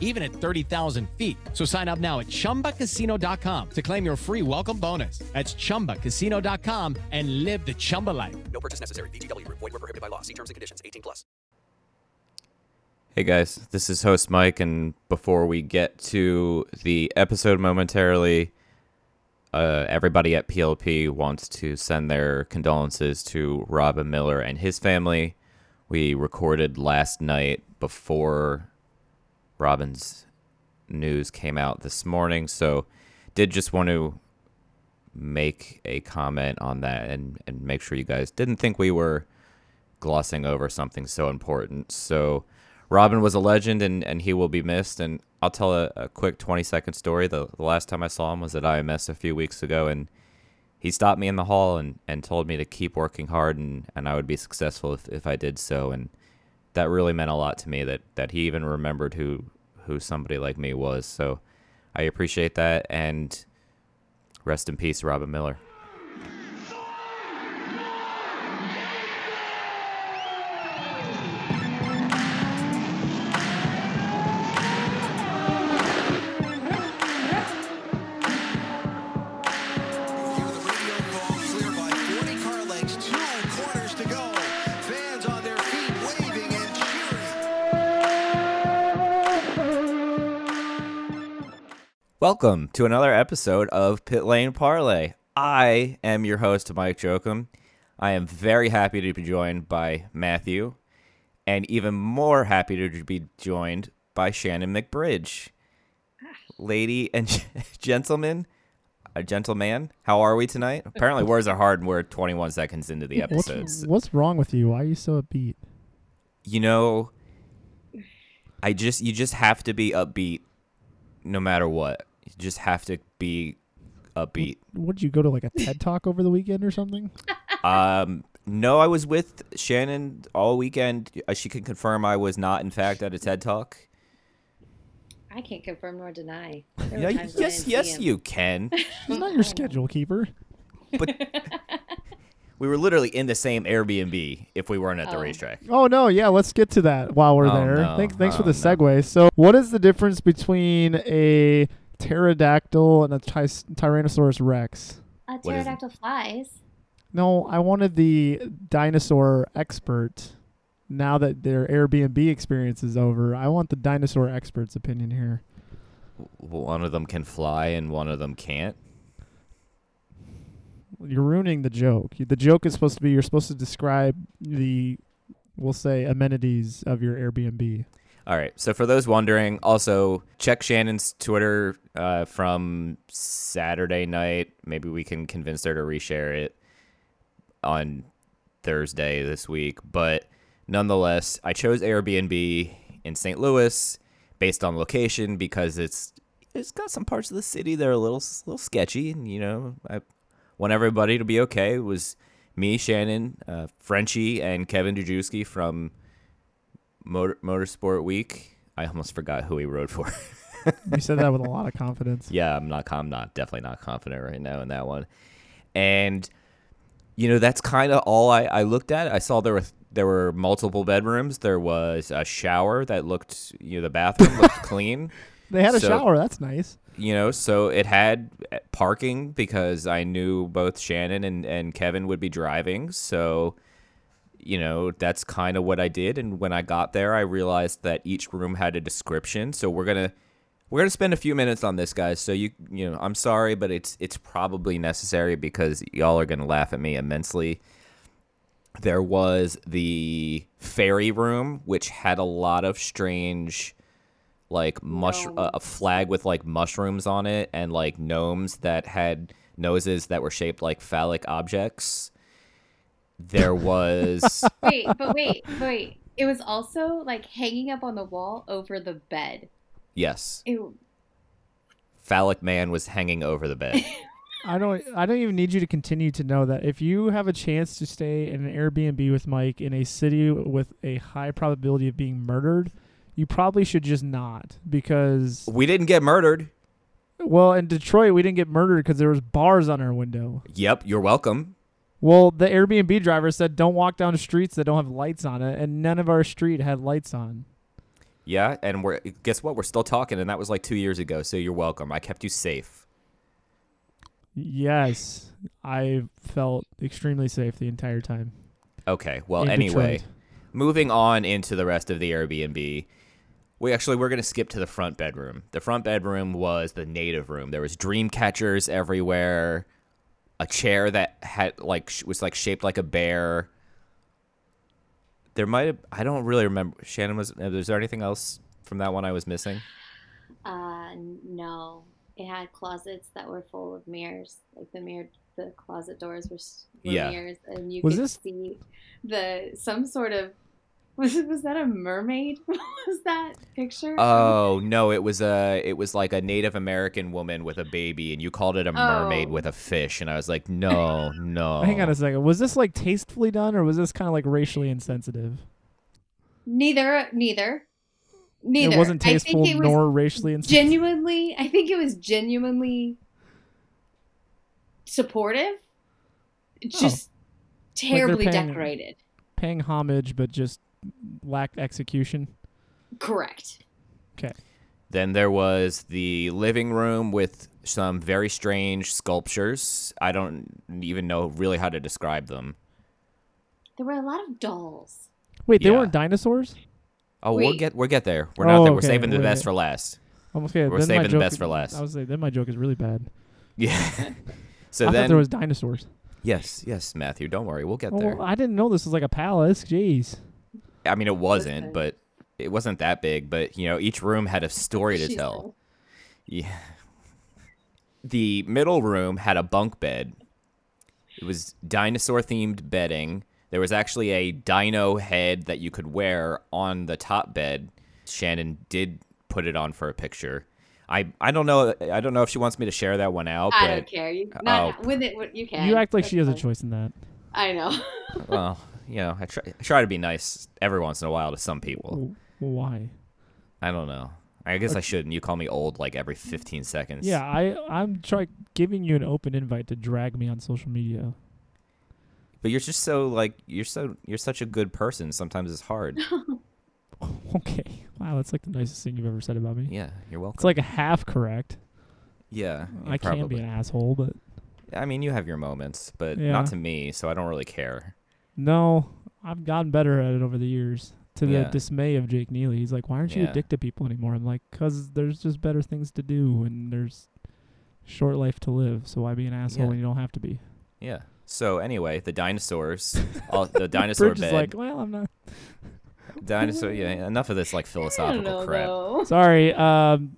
even at 30,000 feet. So sign up now at chumbacasino.com to claim your free welcome bonus. That's chumbacasino.com and live the Chumba life. No purchase necessary. VGW Group. Void were prohibited by law. See terms and conditions. 18 plus. Hey guys, this is host Mike, and before we get to the episode momentarily, uh, everybody at PLP wants to send their condolences to Robin Miller and his family. We recorded last night before Robin's news came out this morning, so did just want to make a comment on that and, and make sure you guys didn't think we were glossing over something so important. So Robin was a legend and, and he will be missed. And I'll tell a, a quick 20 second story. The, the last time I saw him was at IMS a few weeks ago and he stopped me in the hall and, and told me to keep working hard and, and I would be successful if, if I did so. And that really meant a lot to me that, that he even remembered who, who somebody like me was. So I appreciate that. And rest in peace, Robin Miller. Welcome to another episode of Pit Lane Parlay. I am your host, Mike Jokum. I am very happy to be joined by Matthew, and even more happy to be joined by Shannon McBridge. Lady and gentlemen, a gentleman, how are we tonight? Apparently, words are hard, and we're 21 seconds into the What's, what's wrong with you? Why are you so upbeat? you know, I just you just have to be upbeat, no matter what. You just have to be upbeat. Would you go to like a TED talk over the weekend or something? Um, no, I was with Shannon all weekend. Uh, She can confirm I was not, in fact, at a TED talk. I can't confirm nor deny. There Yeah, times when I yes, yes, you can. She's not your schedule keeper. But we were literally in the same Airbnb if we weren't at the Oh. racetrack. Oh no, yeah, let's get to that while we're Oh, there. no. Thanks, thanks for Oh, the no. segue. So, what is the difference between a pterodactyl and a ty- Tyrannosaurus Rex? A What is it? pterodactyl flies. No, I wanted the dinosaur expert. Now that their Airbnb experience is over, I want the dinosaur expert's opinion here. One of them can fly and one of them can't. You're ruining the joke. The joke is supposed to be you're supposed to describe the, we'll say, amenities of your Airbnb. All right. So for those wondering, also check Shannon's Twitter uh, from Saturday night. Maybe we can convince her to reshare it on Thursday this week. But nonetheless, I chose Airbnb in St. Louis based on location because it's it's got some parts of the city that are a little little sketchy, and you know I want everybody to be okay. It was me, Shannon, uh, Frenchie, and Kevin Dujewski from Motor, Motorsport Week. I almost forgot who he rode for. You said that with a lot of confidence. yeah, I'm not. I'm not definitely not confident right now in that one. And you know, that's kind of all I, I looked at. I saw there were there were multiple bedrooms. There was a shower that looked, you know, the bathroom looked clean. They had a So- shower. That's nice. You know, so it had uh, parking because I knew both Shannon and, and Kevin would be driving. So, you know, that's kind of what I did. And when I got there, I realized that each room had a description. So we're gonna we're gonna spend a few minutes on this, guys. So you you know, I'm sorry, but it's it's probably necessary because y'all are gonna laugh at me immensely. There was the fairy room, which had a lot of strange like mush uh, a flag with like mushrooms on it and like gnomes that had noses that were shaped like phallic objects. There was Wait, but wait, but wait. It was also like hanging up on the wall over the bed. yes, Ew. phallic man was hanging over the bed. I don't. I don't even need you to continue to know that if you have a chance to stay in an Airbnb with Mike in a city with a high probability of being murdered, you probably should just not because We didn't get murdered. well, in Detroit we didn't get murdered because there was bars on our window. Yep, you're welcome. Well, the Airbnb driver said don't walk down streets that don't have lights on it, and none of our street had lights on. Yeah, and we're guess what? We're still talking, and that was like two years ago. So you're welcome. I kept you safe. Yes, I felt extremely safe the entire time. Okay. Well, in anyway, Detroit. moving on into the rest of the Airbnb. We actually we're gonna skip to the front bedroom. The front bedroom was the native room. There was dream catchers everywhere. A chair that had like was like shaped like a bear. There might have I don't really remember. Shannon was. uh, Was there anything else from that one I was missing? Uh, no. It had closets that were full of mirrors. Like the mirror, the closet doors were, were Yeah. mirrors, and you Was could this- see the some sort of. Was was that a mermaid? Was that picture? Oh no, it was a it was like a Native American woman with a baby, and you called it a mermaid Oh. with a fish, and I was like, no, no. Hang on a second. Was this like tastefully done, or was this kind of like racially insensitive? neither, neither, neither. It wasn't tasteful think it was nor racially insensitive. genuinely. I think it was genuinely supportive. Oh. Just they're terribly paying- decorated. Paying homage, but just lacked execution. Correct. Okay. Then there was the living room with some very strange sculptures. I don't even know really how to describe them. There were a lot of dolls. Wait, they Yeah. weren't dinosaurs? Oh, we'll get we'll get there. We're not Oh, there. We're okay, saving the wait. best for last. Almost okay. We're then saving the joke- best for last. I was like, then my joke is really bad. Yeah. so I then there was dinosaurs. yes, yes, Matthew, don't worry, we'll get Oh, there. I didn't know this was like a palace. Jeez. I mean, it wasn't, Listen. but it wasn't that big. But you know, each room had a story to She tell. Yeah. The middle room had a bunk bed. It was dinosaur themed bedding. There was actually a dino head that you could wear on the top bed. Shannon did put it on for a picture. I I don't know I don't know if she wants me to share that one out, I but don't care. You not oh. with it. You can. You act like That's she has a choice in that. I know. well, you know, I try, I try to be nice every once in a while to some people. Why? I don't know. I guess I shouldn't. You call me old like every 15 seconds. Yeah, I I'm try giving you an open invite to drag me on social media. But you're just so like you're so you're such a good person. Sometimes it's hard. Okay. Wow, that's like the nicest thing you've ever said about me. yeah, you're welcome. It's like a half correct. yeah, I you can be probably. an asshole, but I mean, you have your moments, but Yeah. not to me, so I don't really care. No, I've gotten better at it over the years. To the dismay of Jake Neely, he's like, "Why aren't you Yeah. a dick to people anymore?" I'm like, "Cause there's just better things to do, and there's short life to live. So why be an asshole Yeah. when you don't have to be?" Yeah. So anyway, the dinosaurs, all, the dinosaur Bridge bed, is like, "Well, I'm not." dinosaur. Yeah, enough of this like philosophical know crap. though. Sorry. Um,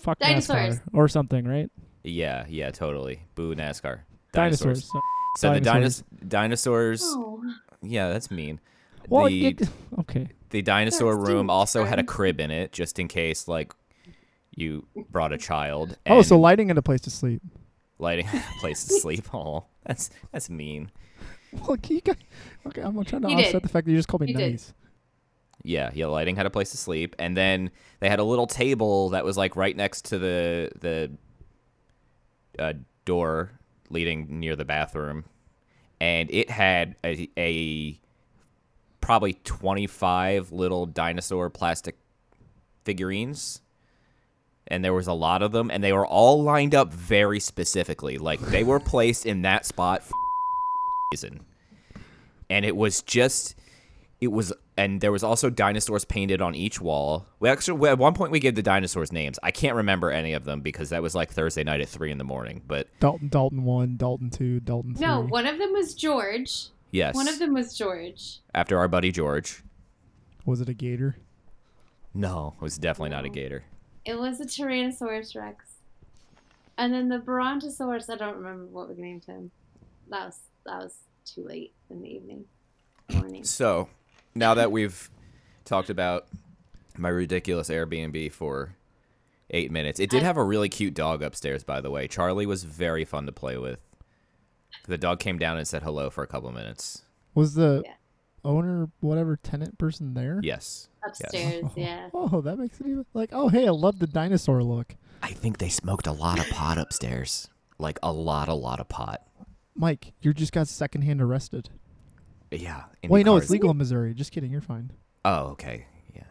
fuck Dinosaurs. NASCAR or something, right? Yeah, yeah, totally. Boo NASCAR. Dinosaurs. So- So the Dinosaurs. dinos- dinosaurs. Oh, Yeah, that's mean. Well, the you- okay. the dinosaur That's room too also had a crib in it, just in case like you brought a child. Oh, so lighting and a place to sleep. lighting a place to sleep. Oh, that's that's mean. Well, you got, okay, I'm trying to You offset did. the fact that you just called me You did. nice. Yeah, yeah. Lighting had a place to sleep, and then they had a little table that was like right next to the the uh, door leading near the bathroom, and it had a, a probably twenty five little dinosaur plastic figurines. And there was a lot of them, and they were all lined up very specifically. Like they were placed in that spot for reason. And it was just it was and there was also dinosaurs painted on each wall we actually at one point we gave the dinosaurs names i can't remember any of them because that was like thursday night at three in the morning but Dalton, Dalton one, Dalton two, Dalton three. no, one of them was George. yes One of them was George. after our buddy george Was it a gator? no it was definitely not a gator It was a Tyrannosaurus Rex. And then the Brontosaurus, I don't remember what we named him. That was that was too late in the evening. Morning. so now that we've talked about my ridiculous airbnb for eight minutes. It did have a really cute dog upstairs, by the way. Charlie was very fun to play with. The dog came down and said hello for a couple minutes. Was the Yeah. owner, whatever tenant person there? Yes. Upstairs, yeah. Oh, that makes it even like. Oh, hey, I love the dinosaur look. I think they smoked a lot of pot upstairs. Like a lot, a lot of pot. Mike, you just got secondhand arrested. Yeah. Wait, no, IndyCars. it's legal in Missouri. Just kidding, you're fine. Oh, okay. Yeah.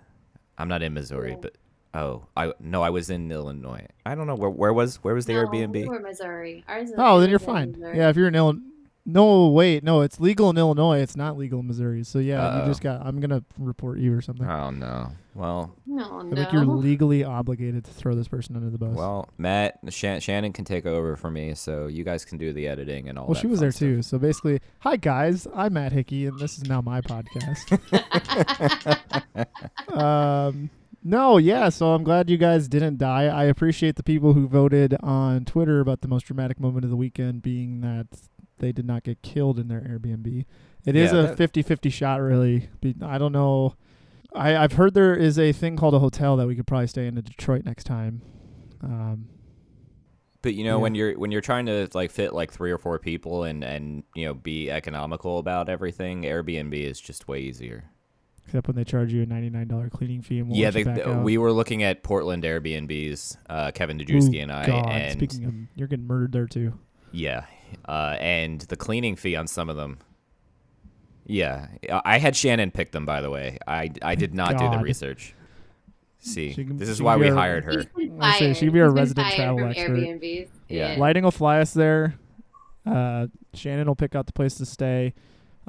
I'm not in Missouri, but oh, I no, I was in Illinois. I don't know where where was where was the No, Airbnb? We were Missouri. Ours is Oh, then you're ours is in fine. Missouri. Yeah, if you're in Illinois. No, wait, no, it's legal in Illinois. It's not legal in Missouri. So yeah, Uh-oh. you just got. I'm gonna report you or something. Oh no. Well, No, I no. think you're legally obligated to throw this person under the bus. well, Matt Shan- Shannon can take over for me, so you guys can do the editing and all. Well, that she was there stuff. too. So basically, hi guys, I'm Matt Hickey, and this is now my podcast. um, no, yeah. So I'm glad you guys didn't die. I appreciate the people who voted on Twitter about the most dramatic moment of the weekend being that they did not get killed in their Airbnb. It is Yeah, a that- 50-50 shot, really. I don't know. I, I've heard there is a thing called a hotel that we could probably stay in in Detroit next time. Um, But you know, Yeah. when you're when you're trying to like fit like three or four people and and you know be economical about everything, Airbnb is just way easier. except when they charge you a $99 cleaning fee and won't yeah, they, we were looking at Portland Airbnbs, uh, Kevin Dejewski Ooh, and I, God, and speaking of, you're getting murdered there too. yeah, uh, and the cleaning fee on some of them. Yeah, I- I had Shannon pick them. By the way, I I did not do the research. See, can- this is why we our- hired her. He's been say, fired. she could be our He's been resident fired travel from expert. Airbnbs. Yeah. Lighting will fly us there. Uh, Shannon will pick out the place to stay,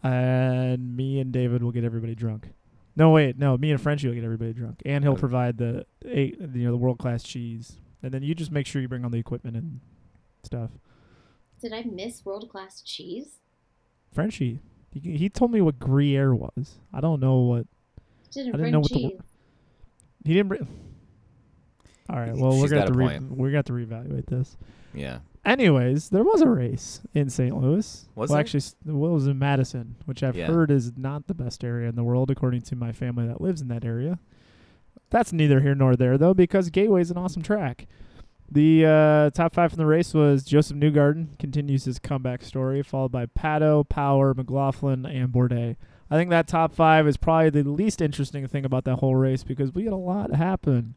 and me and David will get everybody drunk. No, wait, no, me and Frenchie will get everybody drunk, and he'll Okay. provide the eight, you know, the world class cheese, and then you just make sure you bring all the equipment and stuff. Did I miss world class cheese? Frenchie, he, he told me what Gruyere was. I don't know what Didn't I didn't bring know what cheese. wo- he didn't bring. All right, well we're gonna have got to re- point. we're gonna have to reevaluate this. Yeah, Anyways, there was a race in St. Louis. Was well, there? actually, s- well, it was in Madison, which I've Yeah. heard is not the best area in the world, according to my family that lives in that area. That's neither here nor there, though, because Gateway is an awesome track. The uh, top five from the race was Joseph Newgarden continues his comeback story, followed by Pato, Power, McLaughlin, and Bourdais. I think that top five is probably the least interesting thing about that whole race because we had a lot happen.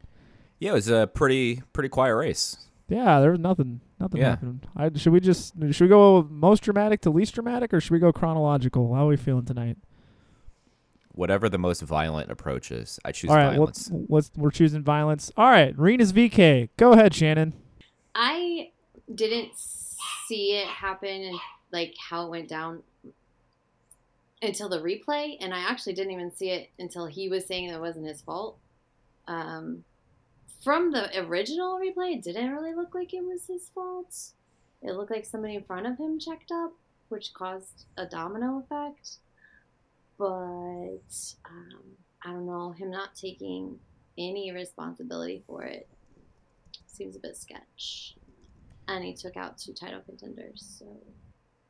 yeah, it was a pretty pretty quiet race. Yeah, there was nothing. Nothing Yeah. happened. I, should we just should we go most dramatic to least dramatic, or should we go chronological? How are we feeling tonight? Whatever the most violent approach is, I choose All right, violence. let's, let's we're choosing violence. All right, Rinus VK. Go ahead, Shannon. I didn't see it happen and like how it went down until the replay, and I actually didn't even see it until he was saying that it wasn't his fault. Um, from the original replay, it didn't really look like it was his fault. It looked like somebody in front of him checked up, which caused a domino effect. But um, I don't know, him not taking any responsibility for it seems a bit sketch. And he took out two title contenders, so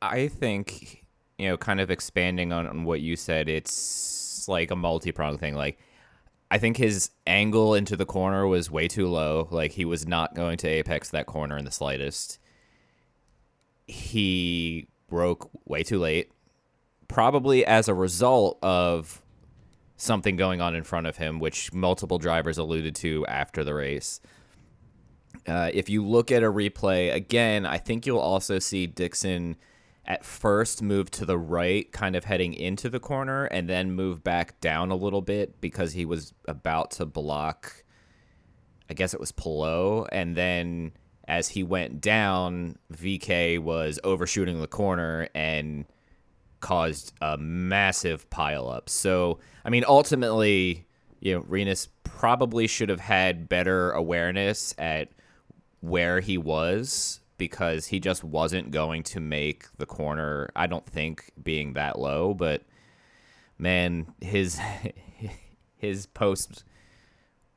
I think, you know, kind of expanding on, on what you said, it's like a multi pronged thing. Like, I think his angle into the corner was way too low. Like, he was not going to apex that corner in the slightest. He broke way too late, probably as a result of something going on in front of him, which multiple drivers alluded to after the race. Uh, if you look at a replay again, I think you'll also see Dixon at first move to the right, kind of heading into the corner, and then move back down a little bit because he was about to block. I guess it was Palou, and then as he went down, VK was overshooting the corner and caused a massive pileup. So, I mean, ultimately, you know, Rinus probably should have had better awareness at where he was because he just wasn't going to make the corner. I don't think being that low, but man, his his post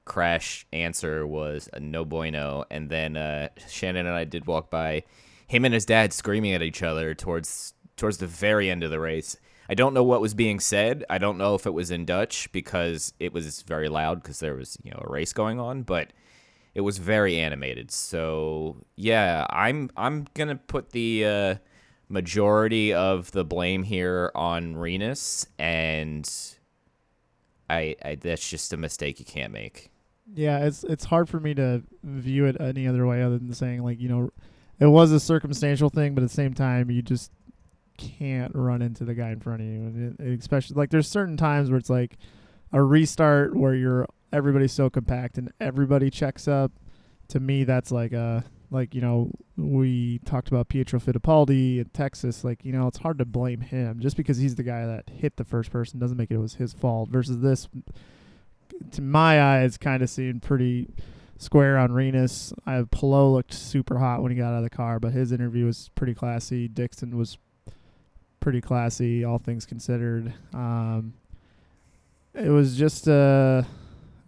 crash answer was no bueno. And then uh, Shannon and I did walk by him and his dad screaming at each other towards towards the very end of the race. I don't know what was being said. I don't know if it was in Dutch because it was very loud because there was you know a race going on, but it was very animated. So yeah, I'm I'm gonna put the uh, majority of the blame here on Rinus, and I, I that's just a mistake you can't make. Yeah, it's it's hard for me to view it any other way other than saying like you know, it was a circumstantial thing, but at the same time you just can't run into the guy in front of you, and it, especially like there's certain times where it's like a restart where you're everybody's so compact and everybody checks up. To me, that's like a like you know we talked about Pietro Fittipaldi in Texas. Like you know it's hard to blame him just because he's the guy that hit the first person doesn't make it was his fault. Versus this, to my eyes, kind of seemed pretty square on Rinus. I Palou looked super hot when he got out of the car, but his interview was pretty classy. Dixon was pretty classy, all things considered. Um, it was just a,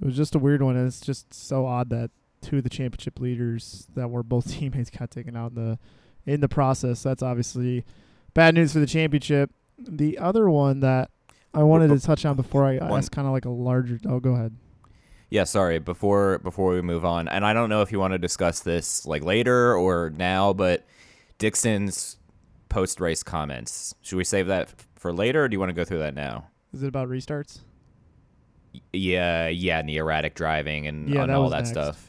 it was just a weird one. And it's just so odd that two of the championship leaders that were both teammates got taken out in the in the process. That's obviously bad news for the championship. The other one that I wanted to touch on before I One- ask kind of like a larger. Oh, go ahead. Yeah, sorry. Before before we move on, and I don't know if you want to discuss this like later or now, but Dixon's post race comments. Should we save that for later, or do you want to go through that now? Is it about restarts? Yeah, yeah, and the erratic driving and, Yeah, and that all that next. stuff.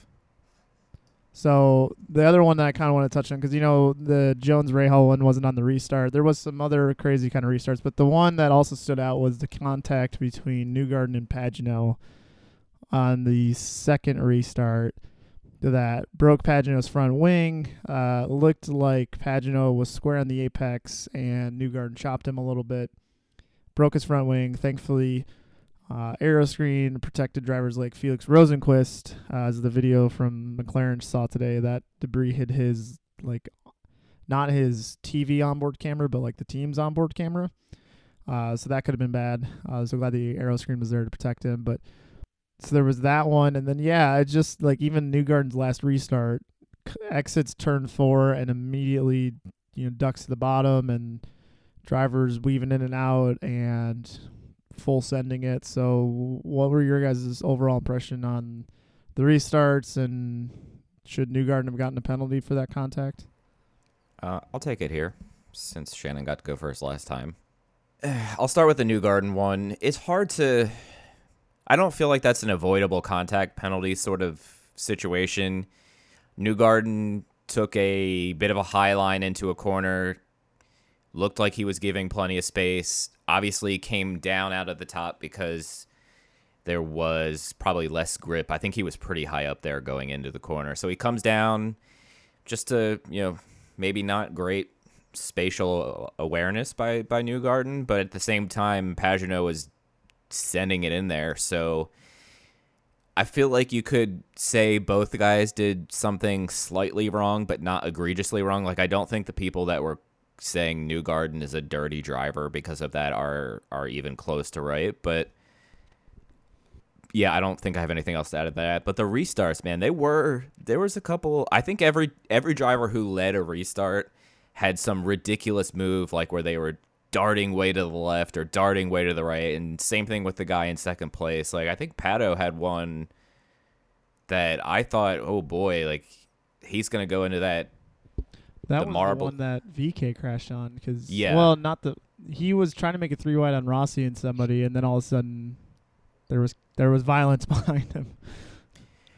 So the other one that I kind of want to touch on because you know the Jones Rahal one wasn't on the restart. There was some other crazy kind of restarts, but the one that also stood out was the contact between Newgarden and Pagenaud on the second restart that broke Pagenaud's front wing. Uh, looked like Pagenaud was square on the apex and Newgarden chopped him a little bit, broke his front wing. Thankfully, uh, aero screen protected drivers like Felix Rosenqvist, uh, as the video from McLaren saw today. That debris hit his like not his TV onboard camera, but like the team's onboard camera. Uh, so that could have been bad. Uh, so glad the aero screen was there to protect him. But so there was that one, and then yeah, it just like even Newgarden's last restart exits turn four and immediately you know ducks to the bottom and drivers weaving in and out and full sending it. So, what were your guys' overall impression on the restarts and should Newgarden have gotten a penalty for that contact? Uh, I'll take it here since Shannon got to go first last time. I'll start with the Newgarden one. It's hard to. I don't feel like that's an avoidable contact penalty sort of situation. Newgarden took a bit of a high line into a corner, looked like he was giving plenty of space. Obviously, came down out of the top because there was probably less grip. I think he was pretty high up there going into the corner. So he comes down just to, you know, maybe not great spatial awareness by by Newgarden, but at the same time, Pagenaud was sending it in there. So I feel like you could say both guys did something slightly wrong, but not egregiously wrong. Like I don't think the people that were saying Newgarden is a dirty driver because of that are are even close to right. But yeah, I don't think I have anything else to add to that. But the restarts, man, they were there was a couple. I think every every driver who led a restart had some ridiculous move, like where they were darting way to the left or darting way to the right, and same thing with the guy in second place. Like I think Pato had one that I thought, oh boy, like he's gonna go into that. That The was marble. the one that VK crashed on because Yeah. well, not the he was trying to make a three wide on Rossi and somebody, and then all of a sudden there was there was violence behind him.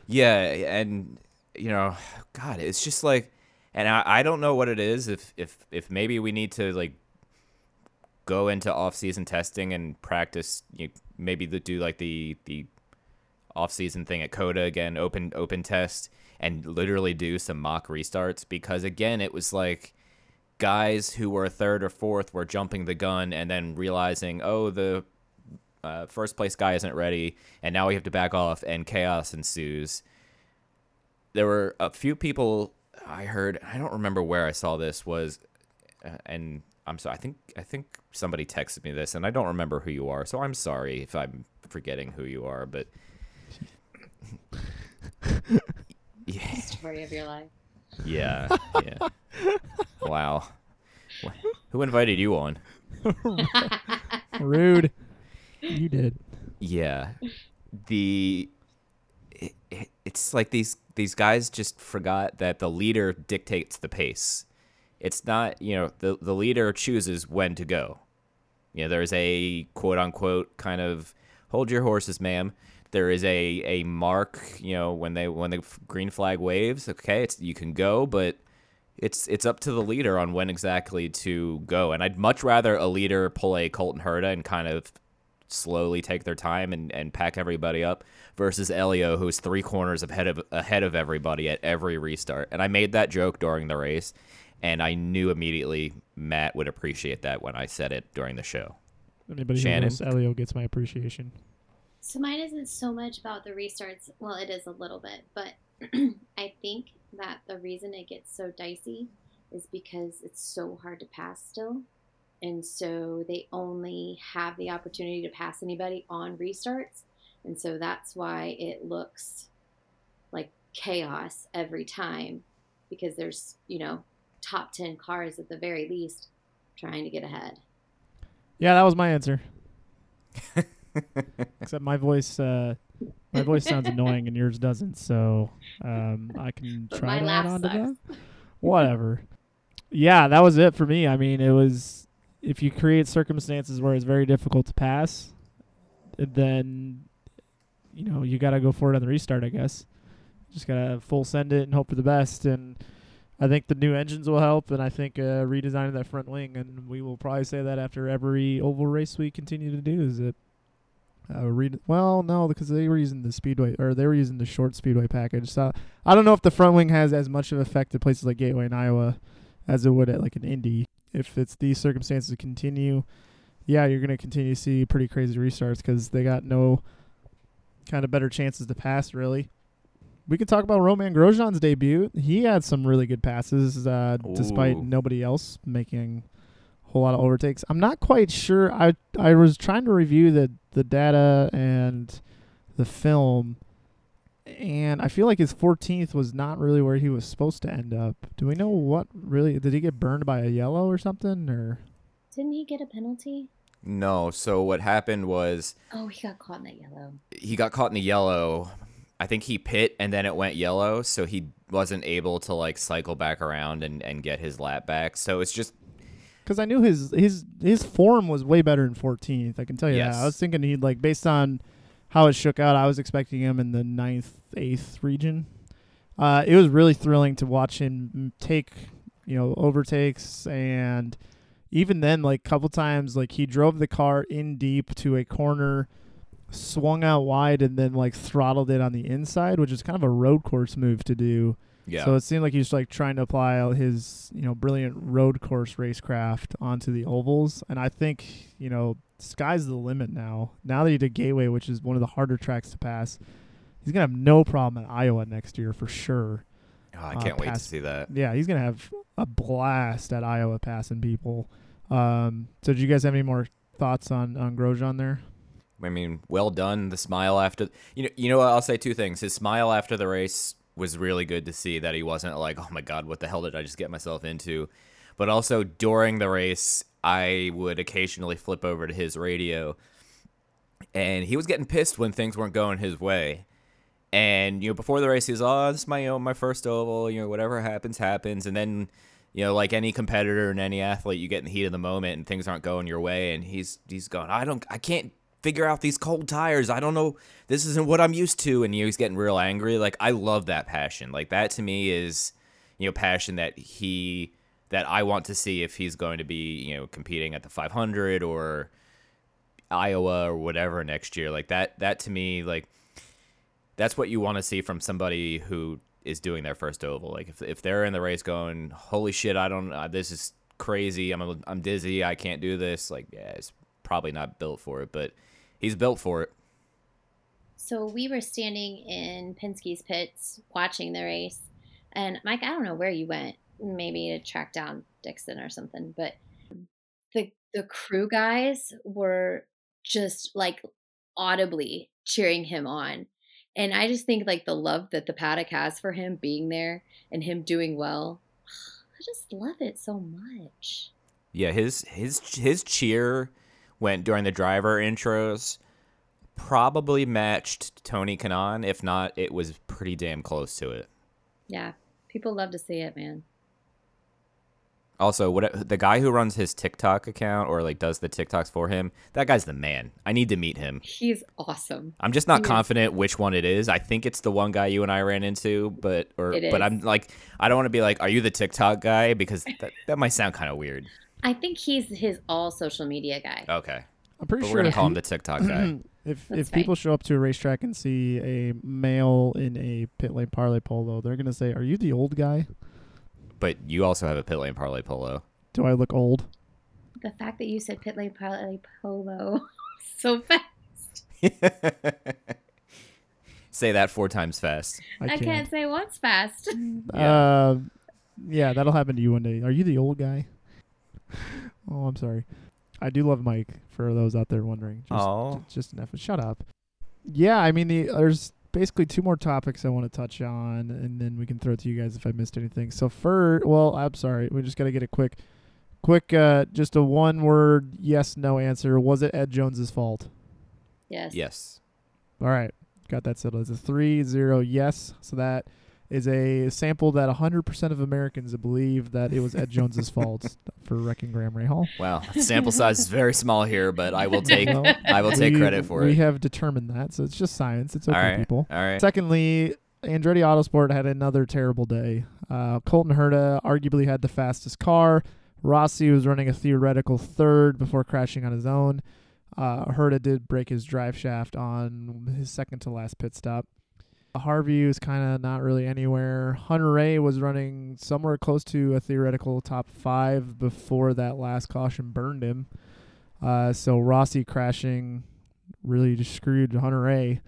Yeah, and you know, God, it's just like, and I, I don't know what it is. If if if maybe we need to like go into off season testing and practice, you maybe the, do like the the off season thing at COTA again, open open test, and literally do some mock restarts because again, it was like guys who were third or fourth were jumping the gun and then realizing, oh, the uh, first place guy isn't ready, and now we have to back off, and chaos ensues. There were a few people I heard. I don't remember where I saw this was, uh, and I'm sorry. I think I think somebody texted me this, and I don't remember who you are, so I'm sorry if I'm forgetting who you are. But yeah, Story of your life. yeah, yeah. Wow, who invited you on? Rude. you did. Yeah. The it, it, it's like these these guys just forgot that the leader dictates the pace. It's not, you know, the the leader chooses when to go. You know, there's a quote unquote kind of hold your horses, ma'am. There is a a mark, you know, when they when the green flag waves, okay, it's you can go, but it's it's up to the leader on when exactly to go. And I'd much rather a leader pull a Colton Herta and kind of slowly take their time and, and pack everybody up versus Elio, who's three corners ahead of ahead of everybody at every restart. And I made that joke during the race, and I knew immediately Matt would appreciate that when I said it during the show. Anybody Shannon? who knows Elio gets my appreciation. So mine isn't so much about the restarts. Well, it is a little bit, but I think that the reason it gets so dicey is because it's so hard to pass still. And so they only have the opportunity to pass anybody on restarts. And so that's why it looks like chaos every time because there's, you know, top 10 cars at the very least trying to get ahead. Yeah, that was my answer. Except my voice, uh, my voice sounds annoying and yours doesn't, so um, I can But try to add on to that. Whatever. Yeah, that was it for me. I mean, it was if you create circumstances where it's very difficult to pass, then you know you got to go for it on the restart. I guess just gotta full send it and hope for the best. And I think the new engines will help, and I think uh, redesigning that front wing, and we will probably say that after every oval race we continue to do is that. Uh, read well, no, because they were using the speedway or they were using the short speedway package. So I don't know if the front wing has as much of effect at places like Gateway in Iowa as it would at like an Indy. If it's these circumstances continue, yeah, you're gonna continue to see pretty crazy restarts because they got no kind of better chances to pass really. We could talk about Romain Grosjean's debut. He had some really good passes, uh, despite nobody else making a whole lot of overtakes. I'm not quite sure. I I was trying to review the the data and the film, and I feel like his 14th was not really where he was supposed to end up. Do we know what really did he get burned by a yellow or something or? Didn't he get a penalty? No, so what happened was Oh, he got caught in that yellow. he got caught in the yellow. I think he pit and then it went yellow, so he wasn't able to like cycle back around and, and get his lap back. So it's just Because I knew his his his form was way better in 14th. I can tell you Yes. that. I was thinking he'd like based on how it shook out. I was expecting him in the ninth, eighth region. Uh, it was really thrilling to watch him take you know overtakes and even then like couple times like he drove the car in deep to a corner swung out wide and then like throttled it on the inside which is kind of a road course move to do yeah. so it seemed like he was like trying to apply his, you know, brilliant road course racecraft onto the ovals. And I think, you know, sky's the limit now. Now that he did Gateway, which is one of the harder tracks to pass, he's gonna have no problem at Iowa next year for sure. Oh, I uh, can't wait to see that. Yeah, he's gonna have a blast at Iowa passing people. Um, so did you guys have any more thoughts on on Grosjean there? I mean, well done. The smile after you know, you know. what? I'll say two things. His smile after the race was really good to see. That he wasn't like, "Oh my god, what the hell did I just get myself into?" But also during the race, I would occasionally flip over to his radio, and he was getting pissed when things weren't going his way. And you know, before the race, he was, "Oh, this is my you know, my first oval. You know, whatever happens, happens." And then, you know, like any competitor and any athlete, you get in the heat of the moment, and things aren't going your way. And he's he's going, "I don't, I can't figure out these cold tires. I don't know. This isn't what I'm used to." And you know, he's getting real angry. Like I love that passion. Like that to me is, you know, passion that he that I want to see if he's going to be you know competing at the 500 or Iowa or whatever next year. Like that that to me like that's what you want to see from somebody who is doing their first oval. Like if if they're in the race going, "Holy shit, I don't uh, this is crazy. I'm I'm dizzy. I can't do this." Like yeah, it's probably not built for it, but he's built for it. So we were standing in Penske's pits watching the race, and Mike, I don't know where you went, maybe to track down Dixon or something, but the the crew guys were just like audibly cheering him on. And I just think like the love that the paddock has for him being there and him doing well, I just love it so much. Yeah, his his his cheer went during the driver intros probably matched Tony Kanaan. If not, it was pretty damn close to it. Yeah, people love to see it, man. Also, what the guy who runs his TikTok account or like does the TikToks for him, that guy's the man. I need to meet him. He's awesome. I'm just not He is. confident which one it is. I think it's the one guy you and I ran into, but or but. I'm like I don't want to be like, are you the TikTok guy? Because that, that might sound kind of weird. I think he's his all social media guy. Okay, I'm pretty but sure we're gonna call him the TikTok guy. if That's if people show up to a racetrack and see a male in a pit lane parlay polo, they're gonna say, "Are you the old guy? but you also have a pit lane parlay polo. Do I look old?" The fact that you said pit lane parlay polo so fast. Say that four times fast. I I, can't. can't say once fast. Uh, yeah, that'll happen to you one day. Are you the old guy? oh, I'm sorry. I do love Mike. For those out there wondering, just, Aw. ju- just enough. Shut up. Yeah, I mean, the, there's basically two more topics I want to touch on, and then we can throw it to you guys if I missed anything. So for well, I'm sorry, we just got to get a quick, quick, uh, just a one word yes no answer. Was it Ed Jones's fault? Yes. Yes. All right, got that settled. It's a three zero yes. So that is a sample that 100% of Americans believe that it was Ed Jones's fault for wrecking Graham Rahal. Wow. Sample size is very small here, but I will take Well, I will take we- credit for we it. We have determined that, so it's just science. It's okay, All right. people. All right. Secondly, Andretti Autosport had another terrible day. Uh, Colton Herta arguably had the fastest car. Rossi was running a theoretical third before crashing on his own. Uh, Herta did break his drive shaft on his second to last pit stop. Harvey was kind of not really anywhere. Hunter-Reay was running somewhere close to a theoretical top five before that last caution burned him. Uh, so Rossi crashing really just screwed Hunter-Reay.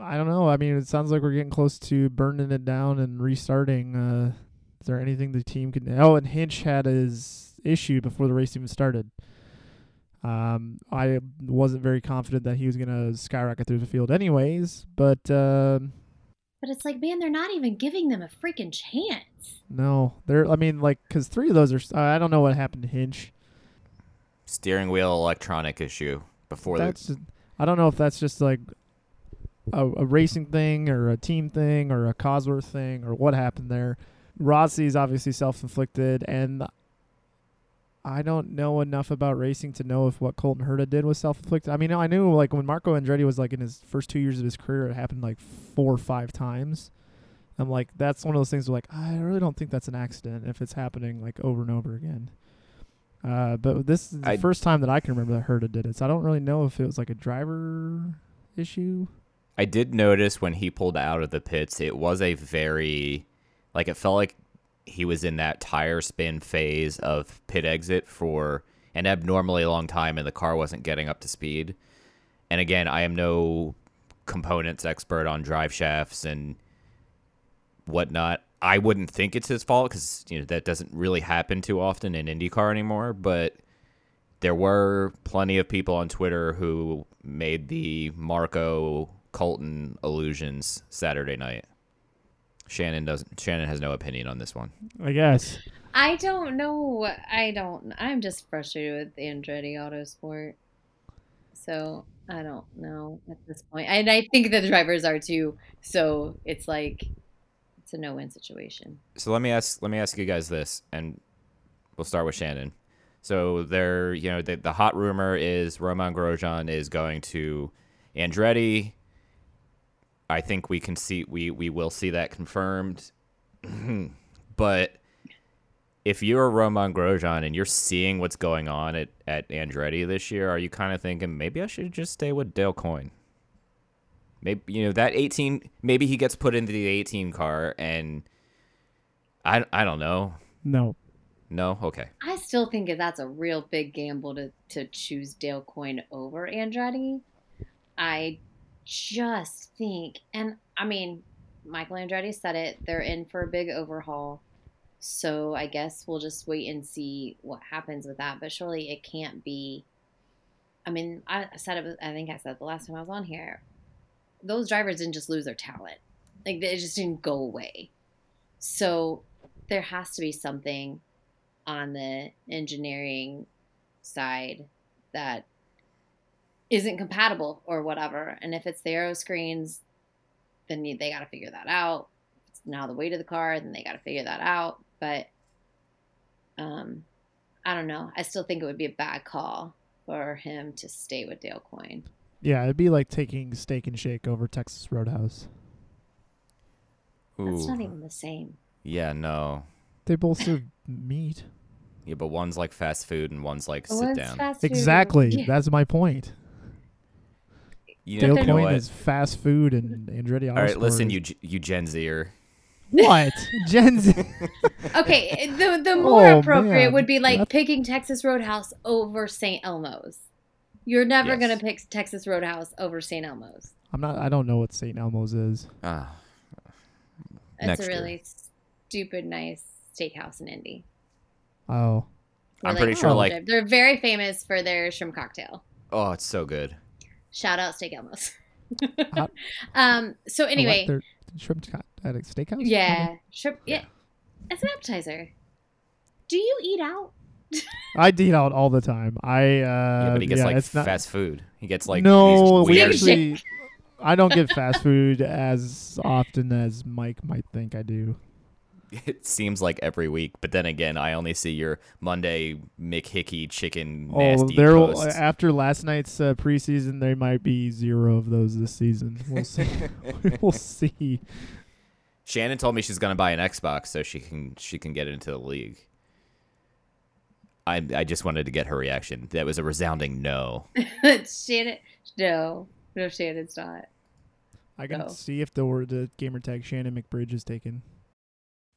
I don't know. I mean, it sounds like we're getting close to burning it down and restarting. Uh, is there anything the team can? Oh, and Hinch had his issue before the race even started. Um, I wasn't very confident that he was gonna skyrocket through the field, anyways. But uh, But it's like, man, they're not even giving them a freaking chance. no, there. I mean, like, cause three of those are. I don't know what happened to Hinch. Steering wheel electronic issue before That's. the I don't know if that's just like a, a racing thing or a team thing or a Cosworth thing or what happened there. Rossi's obviously self-inflicted, and I don't know enough about racing to know if what Colton Herta did was self-inflicted. I mean, I knew like when Marco Andretti was like in his first two years of his career, it happened like four or five times. I'm like, that's one of those things where like I really don't think that's an accident if it's happening like over and over again. Uh, but this is the I- first time that I can remember that Herta did it, so I don't really know if it was like a driver issue. I did notice when he pulled out of the pits, it was a very, like, it felt like he was in that tire spin phase of pit exit for an abnormally long time and the car wasn't getting up to speed. And again, I am no components expert on drive shafts and whatnot. I wouldn't think it's his fault because, you know, that doesn't really happen too often in IndyCar anymore, but there were plenty of people on Twitter who made the Marco Colton illusions Saturday night. Shannon doesn't. Shannon has no opinion on this one. I guess. I don't know. I don't. I'm just frustrated with Andretti Autosport. So I don't know at this point. And I think the drivers are too. So it's like it's a no-win situation. So let me ask. Let me ask you guys this, and we'll start with Shannon. So there, you know, the, the hot rumor is Romain Grosjean is going to Andretti. I think we can see we we will see that confirmed. but if you're Romain Grosjean and you're seeing what's going on at, at Andretti this year, are you kind of thinking maybe I should just stay with Dale Coyne? Maybe you know that 18. Maybe he gets put into the 18 car, and I I don't know. No. No, okay. I still think that that's a real big gamble to to choose Dale Coyne over Andretti. I just think, and I mean, Michael Andretti said it. They're in for a big overhaul. So I guess we'll just wait and see what happens with that. But surely it can't be. I mean, I said it. I think I said the last time I was on here. Those drivers didn't just lose their talent; like it just didn't go away. So there has to be something on the engineering side that isn't compatible or whatever. And if it's the aero screens, then they got to figure that out. It's now the weight of the car, then they got to figure that out. But um, I don't know. I still think it would be a bad call for him to stay with Dale Coyne. Yeah, it'd be like taking Steak and Shake over Texas Roadhouse. That's not even the same. Yeah, no. They both serve meat. Yeah, but one's like fast food and one's like sit One's down. fast food. Exactly. Yeah. That's my point. You Dale know, you Coyne what? is fast food, and Andretti. All right, listen, you G- you Gen Zer. What? Gen Z. Okay, the the more Oh, appropriate man. would be like That's- picking Texas Roadhouse over St. Elmo's. You're never Yes. gonna pick Texas Roadhouse over St. Elmo's. I'm not. I don't know what St. Elmo's is. Ah, It's Next a year. really stupid, nice steakhouse in Indy. Oh, Where I'm they pretty sure grill like they're very famous for their shrimp cocktail. oh, it's so good. Shout out Steak Elmo's. Uh, um. So what? anyway, They're shrimp at a steakhouse. yeah, shrimp. Yeah, it's an appetizer. Do you eat out? I eat out all the time. I uh, yeah, but he gets yeah, like it's not, fast food. He gets like no, we actually. I don't get fast food as often as Mike might think I do. It seems like every week, but then again, I only see your Monday McHickey chicken Oh, nasty there will, posts. after last night's uh, preseason, there might be zero of those this season. We'll see. we'll see. Shannon told me she's gonna buy an Xbox so she can she can get into the league. I I just wanted to get her reaction. That was a resounding no. Shannon, no, no, Shannon's not. I can No. see if the word the gamer tag Shannon McBridge is taken.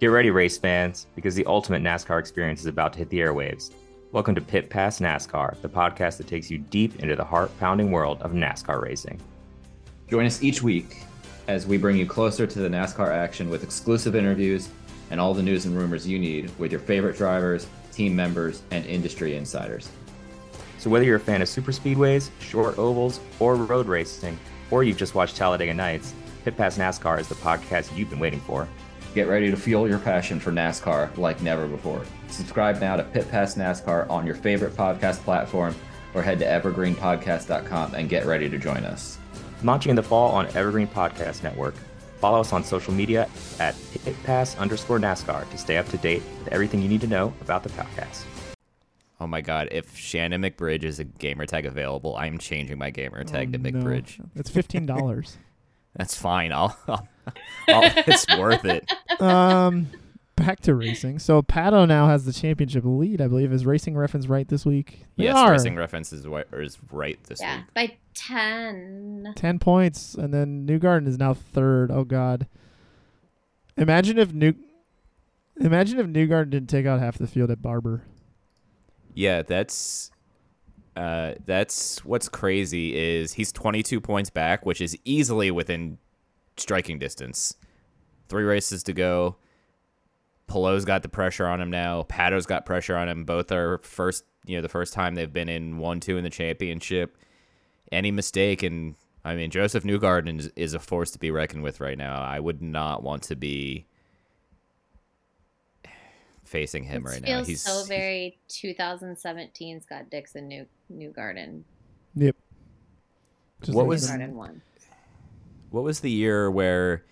Get ready, race fans, because the ultimate NASCAR experience is about to hit the airwaves. Welcome to Pit Pass NASCAR, the podcast that takes you deep into the heart pounding world of NASCAR racing. Join us each week as we bring you closer to the NASCAR action with exclusive interviews and all the news and rumors you need with your favorite drivers, team members, and industry insiders. So, whether you're a fan of super speedways, short ovals, or road racing, or you've just watched Talladega Nights, Pit Pass NASCAR is the podcast you've been waiting for. Get ready to fuel your passion for NASCAR like never before. Subscribe now to Pit Pass NASCAR on your favorite podcast platform or head to evergreenpodcast.com and get ready to join us. Launching in the fall on Evergreen Podcast Network. Follow us on social media at Pit Pass underscore NASCAR to stay up to date with everything you need to know about the podcast. Oh my god, if Shannon McBridge is a gamer tag available, I'm changing my gamer tag to Oh, no. McBridge. It's fifteen dollars. That's fine. I'll, I'll, I'll it's worth it. um, back to racing. So Pato now has the championship lead. I believe is Racing Reference right this week. They yes, are. racing reference is, wi- is right this Yeah, week. by ten. Ten points, and then Newgarden is now third. Oh God! Imagine if New, imagine if Newgarden didn't take out half the field at Barber. Yeah, that's uh that's what's crazy is he's 22 points back, which is easily within striking distance. 3 races to go. Palou's got the pressure on him now. Pato's got pressure on him. Both are first, you know, the first time they've been in 1-2 in the championship. Any mistake and I mean Joseph Newgarden is, is a force to be reckoned with right now. I would not want to be facing him This right now. He's so very 2017 Scott Dixon New Newgarden. Yep. Just What like was- the- Garden one? What was the year where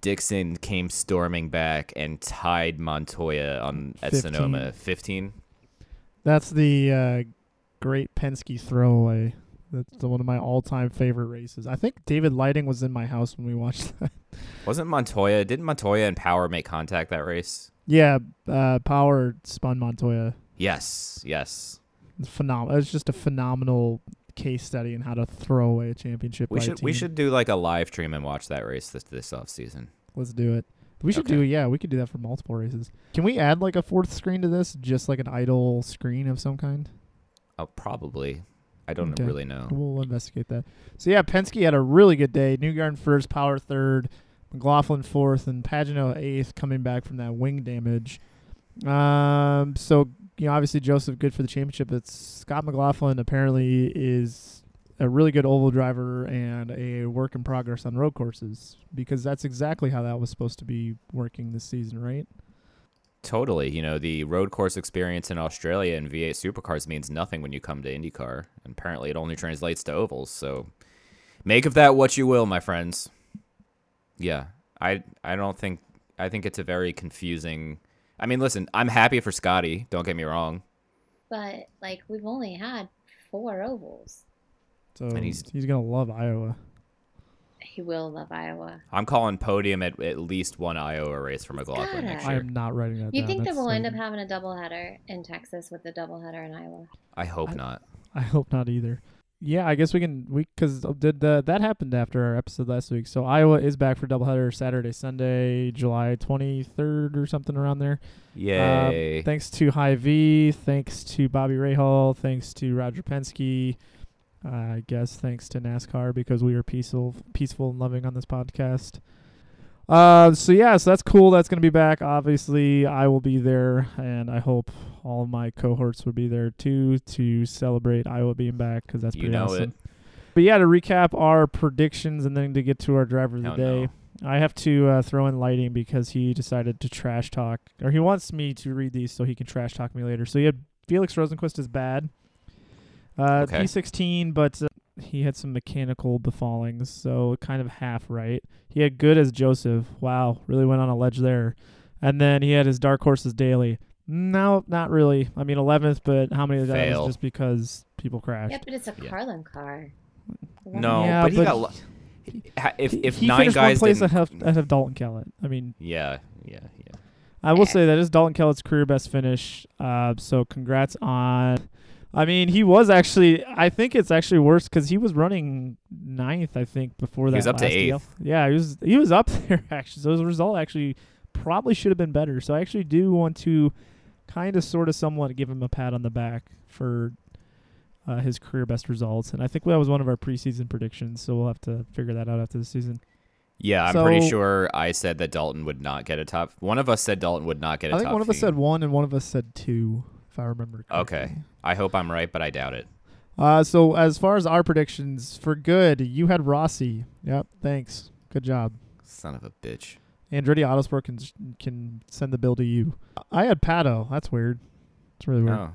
Dixon came storming back and tied Montoya on at 15. Sonoma? Fifteen. That's the uh, Great Penske Throwaway. That's one of my all-time favorite races. I think David Lighting was in my house when we watched that. Wasn't Montoya? Didn't Montoya and Power make contact that race? yeah, uh, Power spun Montoya. Yes, yes. Phenomenal. It was just a phenomenal case study in how to throw away a championship. We should we should do like a live stream and watch that race this this off season. Let's do it. We should Okay. do yeah, we could do that for multiple races. Can we add like a fourth screen to this? Just like an idle screen of some kind? Oh, probably. I don't Okay. really know. We'll investigate that. So yeah, Penske had a really good day. Newgarden first, Power third, McLaughlin fourth, and Pagenaud eighth, coming back from that wing damage. Um, so you know, obviously Joseph good for the championship. It's Scott McLaughlin apparently is a really good oval driver and a work in progress on road courses because that's exactly how that was supposed to be working this season, right? Totally. You know, the road course experience in Australia and V8 supercars means nothing when you come to IndyCar. And apparently, it only translates to ovals. So, make of that what you will, my friends. Yeah, I I don't think I think it's a very confusing. I mean, listen, I'm happy for Scotty. Don't get me wrong. But like we've only had four ovals. So And he's, he's- he's gonna love Iowa. He will love Iowa. I'm calling podium at at least one Iowa race for McLaughlin gotta. next I am not writing that You down. think that we'll end up having a doubleheader in Texas with a doubleheader in Iowa? I hope I- not. I hope not either. Yeah, I guess we can we because did the, that happened after our episode last week. So Iowa is back for doubleheader Saturday, Sunday, July twenty third or something around there. Yay. Uh, thanks to Hy-Vee, thanks to Bobby Rahal, thanks to Roger Penske. Uh, I guess thanks to NASCAR because we are peaceful, peaceful and loving on this podcast. Uh, so yeah, so that's cool. That's gonna be back. Obviously, I will be there, and I hope all of my cohorts will be there too to celebrate Iowa being back because that's You pretty know awesome. it. But yeah, to recap our predictions and then to get to our driver of the Oh, day. no. I have to uh, throw in lighting because he decided to trash talk, or he wants me to read these so he can trash talk me later. So he had Felix Rosenqvist is bad. Uh, Okay. P16, but uh, he had some mechanical befallings, so kind of half right. He had good as Joseph. Wow, really went on a ledge there. And then he had his dark horses Daly. No, not really. I mean, 11th, but how many of that Fail. was just because people crashed? Yeah, but it's a Yeah. Carlin car. No, Yeah, but he got. Lo- Ha- if if he nine guys one place didn't, ahead of, ahead of Dalton Kellett. I mean, yeah, yeah, yeah. I will say that is Dalton Kellett's career best finish. Uh, so congrats on. I mean, he was actually. I think it's actually worse because he was running ninth. I think before that. He was up to deal. eighth. Yeah, he was. He was up there actually. So his result actually probably should have been better. So I actually do want to kind of, sort of, somewhat give him a pat on the back for uh, his career best results. And I think that was one of our preseason predictions. So we'll have to figure that out after the season. Yeah, I'm pretty sure I said that Dalton would not get a top. One of us said Dalton would not get a I think one of us said one and one of us said two, if I remember correctly. Okay, I hope I'm right, but I doubt it. Uh, so as far as our predictions for good, you had Rossi. Yep, thanks. Good job. Son of a bitch. Andretti Autosport can can send the bill to you. I had Pato. That's weird. It's really weird. Oh,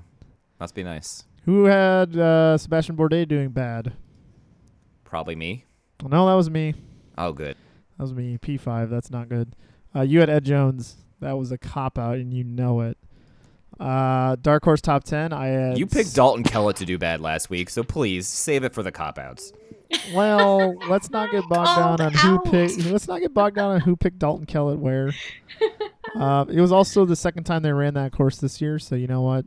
must be nice. Who had uh, Sébastien Bourdais doing bad? Probably me. Well, no, that was me. Oh, good. That was me. P five. That's not good. Uh, you had Ed Jones. That was a cop out, and you know it. Uh, Dark Horse top ten. I had You picked Dalton Kellett to do bad last week, so please save it for the cop outs. Well, let's not get bogged down on who out. picked. Let's not get bogged down on who picked Dalton Kellett where. um, it was also the second time they ran that course this year, so you know what?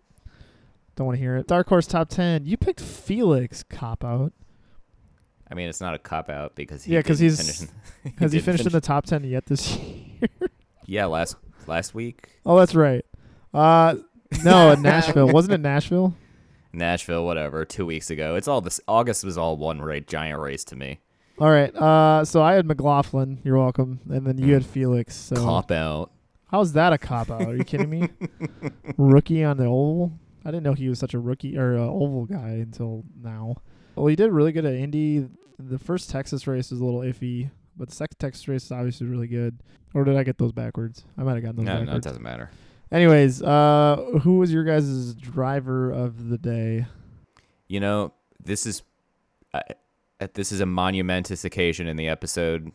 Don't want to hear it. Dark horse top ten. You picked Felix cop out. I mean, it's not a cop out because he Yeah, 'cause didn't he's- finish in- Has he didn't finished in the top ten yet this year? Yeah, last last week, oh, that's right. Uh, no, in Nashville. Wasn't it Nashville? Nashville, whatever. Two weeks ago, it's all this. August was all one right giant race to me. All right. Uh, so I had McLaughlin. You're welcome. And then you had Felix. So Cop out. how's that a cop out? Are you kidding me? rookie on the oval. I didn't know he was such a rookie or uh, oval guy until now. Well, he did really good at Indy. The first Texas race was a little iffy, but the second Texas race is obviously really good. Or did I get those backwards? I might have gotten those No, no, it doesn't matter. Anyways, uh, who was your guys' driver of the day? You know, this is uh, this is a monumentous occasion in the episode.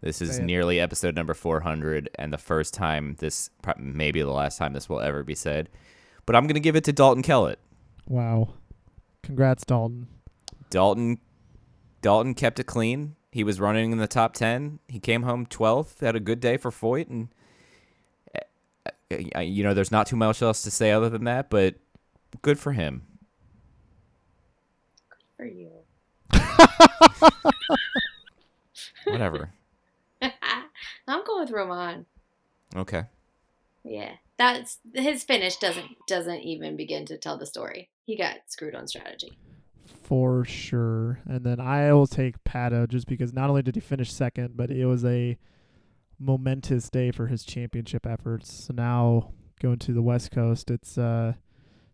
This is nearly episode number 400, and the first time this, maybe the last time this will ever be said. But I'm gonna give it to Dalton Kellett. Wow. Congrats, Dalton. Dalton, Dalton kept it clean. He was running in the top 10. He came home 12th. Had a good day for Foyt, and you know, there's not too much else to say other than that. But good for him. Good For you. Whatever. I'm going with Romain. okay. Yeah, that's his finish doesn't doesn't even begin to tell the story. He got screwed on strategy. for sure. And then I will take Pato just because not only did he finish second, but it was a momentous day for his championship efforts. So now going to the West Coast, it's uh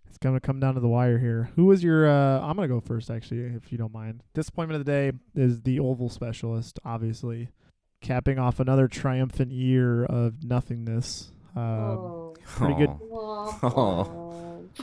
it's gonna come down to the wire here. Who was your uh I'm gonna go first actually, if you don't mind. Disappointment of the day is the oval specialist, obviously. Capping off another triumphant year of nothingness. Um, oh. pretty good. Oh. Oh.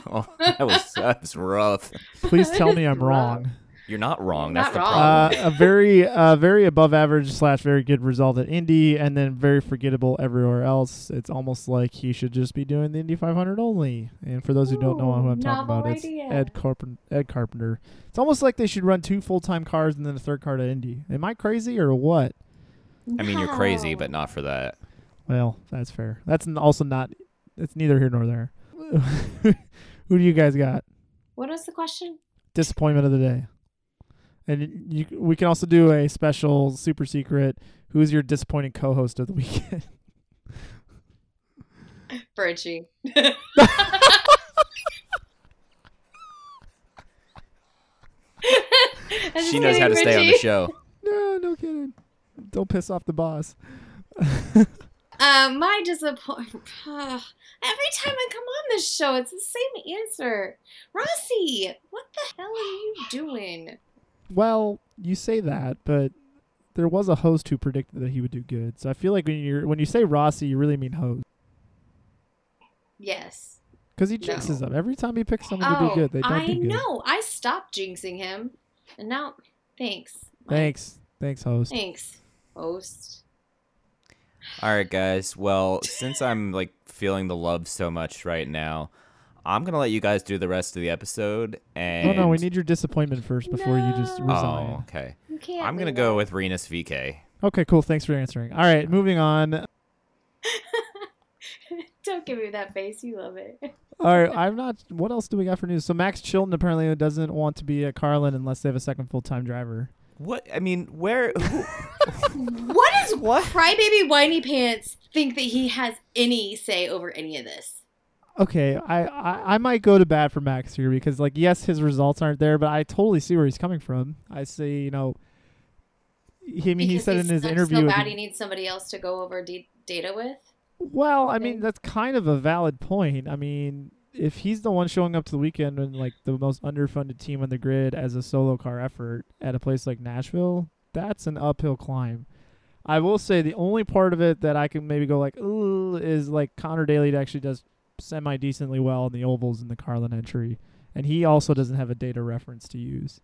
Oh, that was that was rough. Please tell me I'm Rough. wrong. You're not wrong. Not That's the wrong. Uh, problem. a very, uh, very above average slash very good result at Indy, and then very forgettable everywhere else. It's almost like he should just be doing the Indy 500 only. And for those who don't know who I'm Ooh, talking novel about, it's. Ed, Carpen- Ed Carpenter. It's almost like they should run two full time cars and then a third car to Indy. Am I crazy or what? I mean, you're crazy, but not for that. Well, that's fair. That's also not. It's neither here nor there. who do you guys got? What was the question? disappointment of the day. And you, we can also do a special super secret. Who's your disappointing co-host of the weekend? Virgie. I'm She knows how to kidding, stay on the show. no, no kidding. Don't piss off the boss. Um, my disappointment. Every time I come on this show, it's the same answer. Rossi, what the hell are you doing? Well, you say that, but there was a host who predicted that he would do good. So I feel like when you are when you say Rossi, you really mean host Yes. because he jinxes No. them every time he picks someone to oh, do good. They don't I do good. know. I stopped jinxing him, and now, thanks. Mike. Thanks, thanks, host. Thanks, host. All right, guys. Well, since I'm like feeling the love so much right now, I'm gonna let you guys do the rest of the episode. And Oh no, we need your disappointment first before you just No. resign. Oh, okay. You can't. I'm gonna go with Rinus VK. Okay, cool. Thanks for answering. All right, moving on. Don't give me that face. You love it. All right, I'm not. What else do we got for news? So Max Chilton apparently doesn't want to be at Carlin unless they have a second full time driver. What? I mean, where? Who, What does what? Crybaby Whiny Pants think that he has any say over any of this? Okay, I, I I might go to bat for Max here because like yes, his results aren't there, but I totally see where he's coming from. I see, you know. He, I mean, he said in his interview. so bad he needs somebody else to go over d- data with. Well, I mean, that's kind of a valid point. I mean, if he's the one showing up to the weekend and like the most underfunded team on the grid as a solo car effort at a place like Nashville, that's an uphill climb. I will say the only part of it that I can maybe go like, ooh, is like Conor Daly actually does semi decently well in the ovals in the Carlin entry, and he also doesn't have a data reference to use.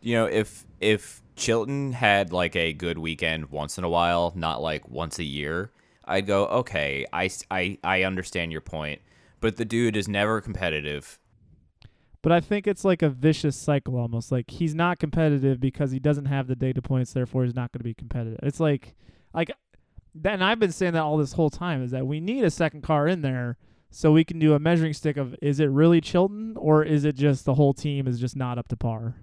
you know, if if Chilton had like a good weekend once in a while, not like once a year, I'd go, okay, I I I understand your point. But the dude is never competitive. But I think it's like a vicious cycle almost. Like he's not competitive because he doesn't have the data points, therefore he's not going to be competitive. It's like like that and I've been saying that all this whole time is that we need a second car in there so we can do a measuring stick of is it really Chilton or is it just the whole team is just not up to par.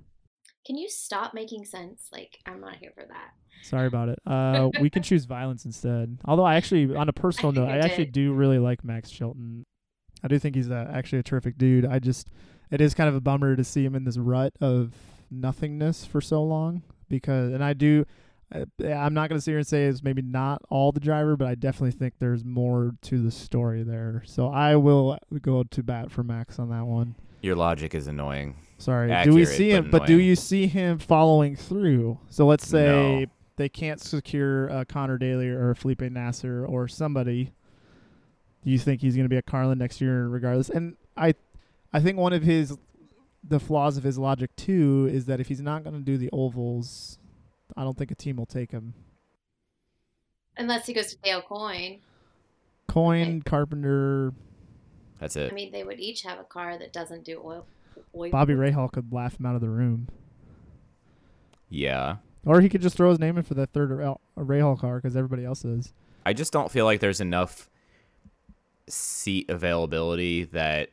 Can you stop making sense? Like I'm not here for that. Sorry about it. Uh we can choose violence instead. Although I actually on a personal note, I actually it. do really like Max Chilton. I do think he's uh actually a terrific dude. I just it is kind of a bummer to see him in this rut of nothingness for so long because and I do I'm not going to sit here and say it's maybe not all the driver, but I definitely think there's more to the story there. So I will go to bat for Max on that one. Your logic is annoying. Sorry. do we see him? But do you see him following through? So let's say No. they can't secure uh, Conor Daly or Felipe Nasr or somebody. Do you think he's going to be at Carlin next year, regardless? And I, I think one of his, the flaws of his logic too is that if he's not going to do the ovals, I don't think a team will take him. Unless he goes to Dale Coyne. Coin, Carpenter, That's it. I mean, they would each have a car that doesn't do oil. oil Bobby Rahal could laugh him out of the room, Yeah. or he could just throw his name in for that third Ra- Rahal car because everybody else is. I just don't feel like there's enough seat availability that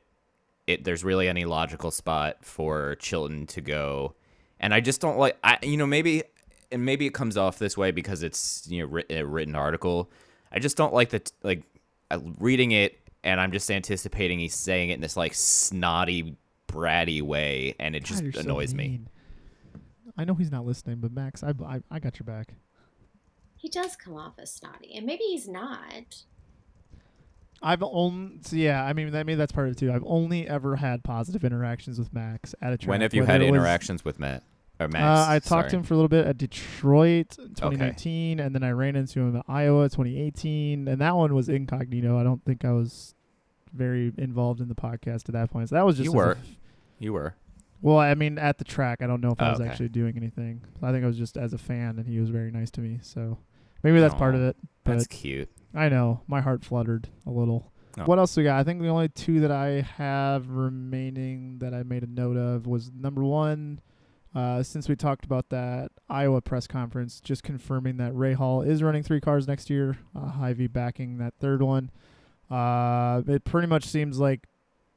it there's really any logical spot for Chilton to go. And I just don't like I you know maybe and maybe it comes off this way because it's you know writ- a written article. I just don't like that like uh, reading it and I'm just anticipating he's saying it in this like snotty bratty way, and it just God, you're so annoys me. I know he's not listening, but Max, I, I, I got your back. He does come off as snotty, and maybe he's not. I've only, so yeah, I mean, that, maybe that's part of it too. I've only ever had positive interactions with Max at a track. When have you had it was- interactions with Matt or Max? Uh, I talked sorry. to him for a little bit at Detroit 2019, and then I ran into him at Iowa 2018, and that one was incognito. I don't think I was very involved in the podcast at that point. So that was just You as a were. You were. well, I mean, at the track, I don't know if I Oh, was okay. actually doing anything. I think I was just as a fan, and he was very nice to me. So maybe that's part of Aw, it. But That's cute. I know my heart fluttered a little. Oh. What else we got? I think the only two that I have remaining that I made a note of was number one. Uh, since we talked about that Iowa press conference, just confirming that Rahal is running three cars next year. Uh, Hy-Vee backing that third one. Uh, it pretty much seems like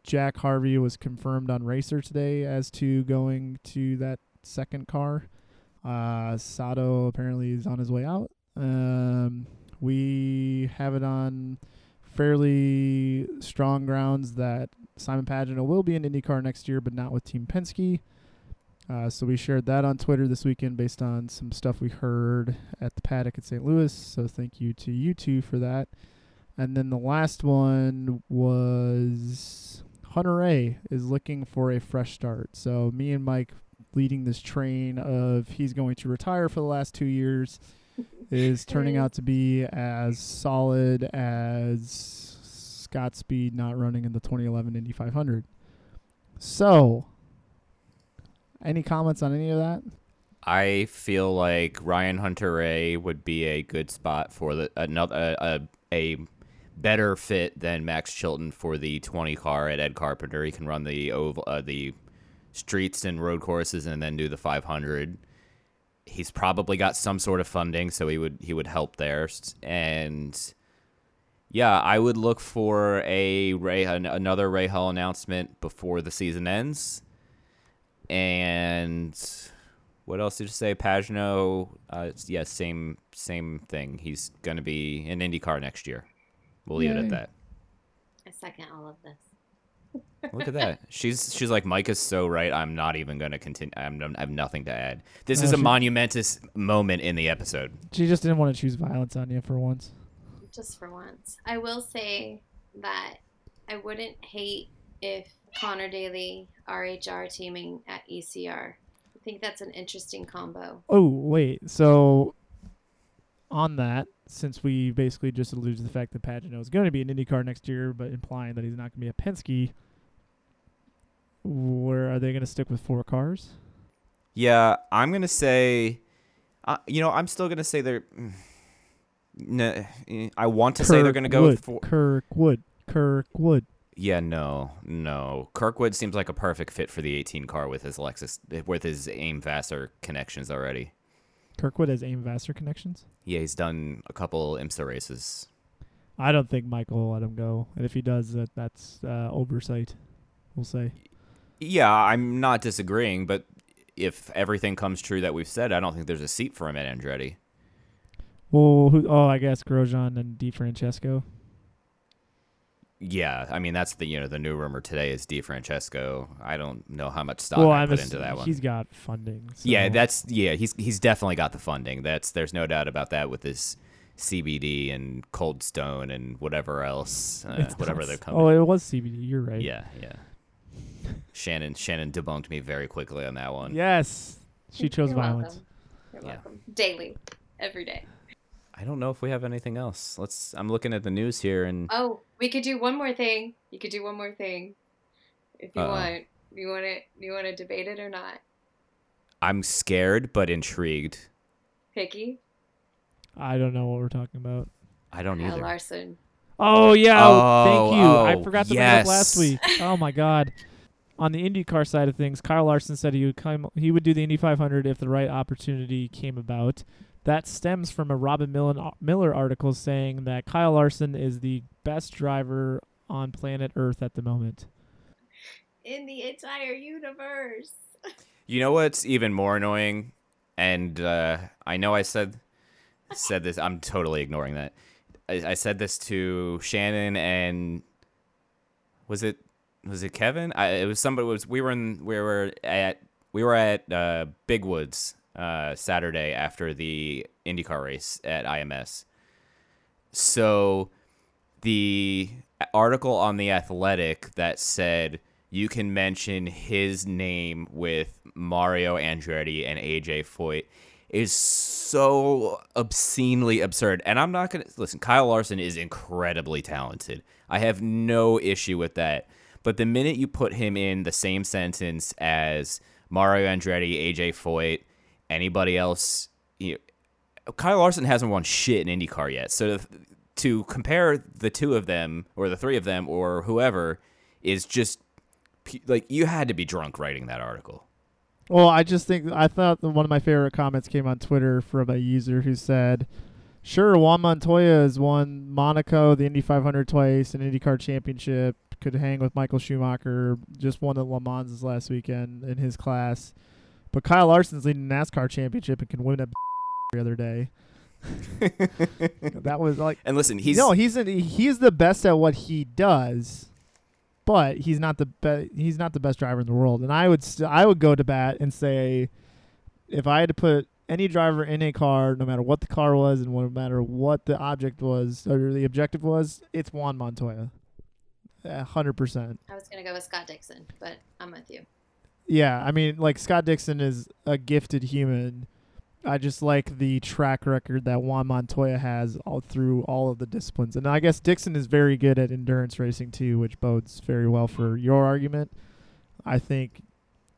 Jack Harvey was confirmed on Racer today as to going to that second car. Uh, Sato apparently is on his way out. Um, we have it on fairly strong grounds that Simon Pagenaud will be in IndyCar next year, but not with Team Penske. Uh, so we shared that on Twitter this weekend based on some stuff we heard at the paddock at St. Louis. So thank you to you two for that. And then the last one was Hunter-Reay is looking for a fresh start. So me and Mike leading this train of he's going to retire for the last two years is turning out to be as solid as Scott Speed not running in the 2011 Indy 500. So, any comments on any of that? I feel like Ryan Hunter-Reay would be a good spot for the another a, a better fit than Max Chilton for the 20 car at Ed Carpenter. He can run the oval, uh, the streets and road courses and then do the 500. He's probably got some sort of funding, so he would he would help there. And yeah, I would look for a Ray another Rahal announcement before the season ends. And what else did you say? Pagenaud, uh, it's- yeah, same same thing. He's gonna be in IndyCar next year. We'll leave it at that. I second all of this. Look at that. She's she's like Mike is so right. I'm not even gonna continue. I'm, I have nothing to add. This No, is a she- monumentous moment in the episode. She just didn't want to choose violence on you for once. Just for once. I will say that I wouldn't hate if Conor Daly, RHR teaming at ECR. I think that's an interesting combo. Oh, wait. So, on that, since we basically just alluded to the fact that Pagenaud is going to be an IndyCar next year, but implying that he's not going to be at Penske, where are they going to stick with four cars? Yeah, I'm gonna say, uh, you know, I'm still gonna say they're. No, I want to say they're gonna go with four. Kirkwood. Kirkwood. Yeah, no, no. Kirkwood seems like a perfect fit for the 18 car with his Lexus, with his AIM Vasser connections already. Kirkwood has AIM Vasser connections. Yeah, he's done a couple IMSA races. I don't think Michael will let him go, and if he does, that that's uh, oversight. We'll say. Yeah, I'm not disagreeing, but if everything comes true that we've said, I don't think there's a seat for him at Andretti. Well, who, oh, I guess Grosjean and DeFrancesco. Yeah, I mean that's the you know the new rumor today is DeFrancesco. I don't know how much stock well, I I'm put ass- into that one. He's got funding. Yeah, that's yeah. He's he's definitely got the funding. That's there's no doubt about that with this CBD and Cold Stone and whatever else, uh, whatever they're coming. Oh, it was CBD. You're right. yeah, yeah. Shannon Shannon debunked me very quickly on that one. Yes, she chose You're violence. Welcome. You're Yeah. welcome. Daily, every day. I don't know if we have anything else. Let's. I'm looking at the news here and Oh, we could do one more thing. You could do one more thing, if you Uh-oh. want. You want to? You want to debate it or not? I'm scared but intrigued. Picky. I don't know what we're talking about. I don't either. Kyle. Larson. Oh yeah, Oh, thank you. I oh, forgot to bring up last week. Oh my god. On the IndyCar side of things, Kyle Larson said he would come, he would do the Indy 500 if the right opportunity came about. That stems from a Robin Miller, Miller article saying that Kyle Larson is the best driver on planet Earth at the moment. In the entire universe. You know what's even more annoying, and uh, I know I said said this. I'm totally ignoring that. I, I said this to Shannon and was it was it Kevin? I, it was somebody. It was we were in we were at we were at uh, Big Woods uh, Saturday after the IndyCar race at IMS. So the article on the Athletic that said you can mention his name with Mario Andretti and AJ Foyt is so obscenely absurd. And I'm not going to listen, Kyle Larson is incredibly talented. I have no issue with that. But the minute you put him in the same sentence as Mario Andretti, AJ Foyt, anybody else, you Kyle Larson hasn't won shit in IndyCar yet. So to, to compare the two of them or the three of them or whoever is just like you had to be drunk writing that article. Well, I just think I thought one of my favorite comments came on Twitter from a user who said, "Sure, Juan Montoya has won Monaco, the Indy 500 twice, an IndyCar championship. Could hang with Michael Schumacher. Just won at Le Mans last weekend in his class. But Kyle Larson's leading the NASCAR championship and can win it the other day. that was like And listen, he's no, he's an, he's the best at what he does, but he's not the be- he's not the best driver in the world. And I would st- I would go to bat and say, if I had to put any driver in a car, no matter what the car was and no matter what the object was or the objective was, it's Juan Montoya, A hundred percent. I was gonna go with Scott Dixon, but I'm with you. Yeah, I mean, like Scott Dixon is a gifted human. I just like the track record that Juan Montoya has all through all of the disciplines, and I guess Dixon is very good at endurance racing too, which bodes very well for your argument. I think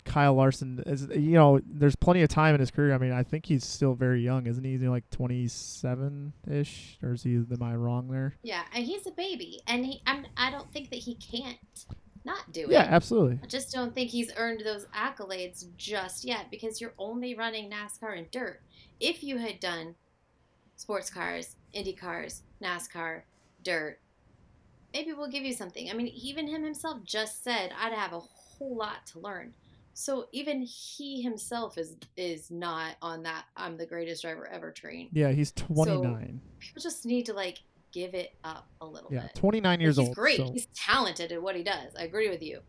Kyle Larson is, you know, there's plenty of time in his career. I mean, I think he's still very young, isn't he? He's like 27 ish, or is he? Am I wrong there? Yeah, and he's a baby, and he I'm I don't think that he can't not do it. Yeah, absolutely. I just don't think he's earned those accolades just yet because you're only running NASCAR and dirt. If you had done sports cars, Indy cars, NASCAR, dirt, maybe we'll give you something. I mean, even him himself just said I'd have a whole lot to learn. So even he himself is is not on that I'm the greatest driver ever train. Yeah, he's 29. People just need to like give it up a little yeah, bit. 29 years he's old. He's great. so- He's talented at what he does. I agree with you.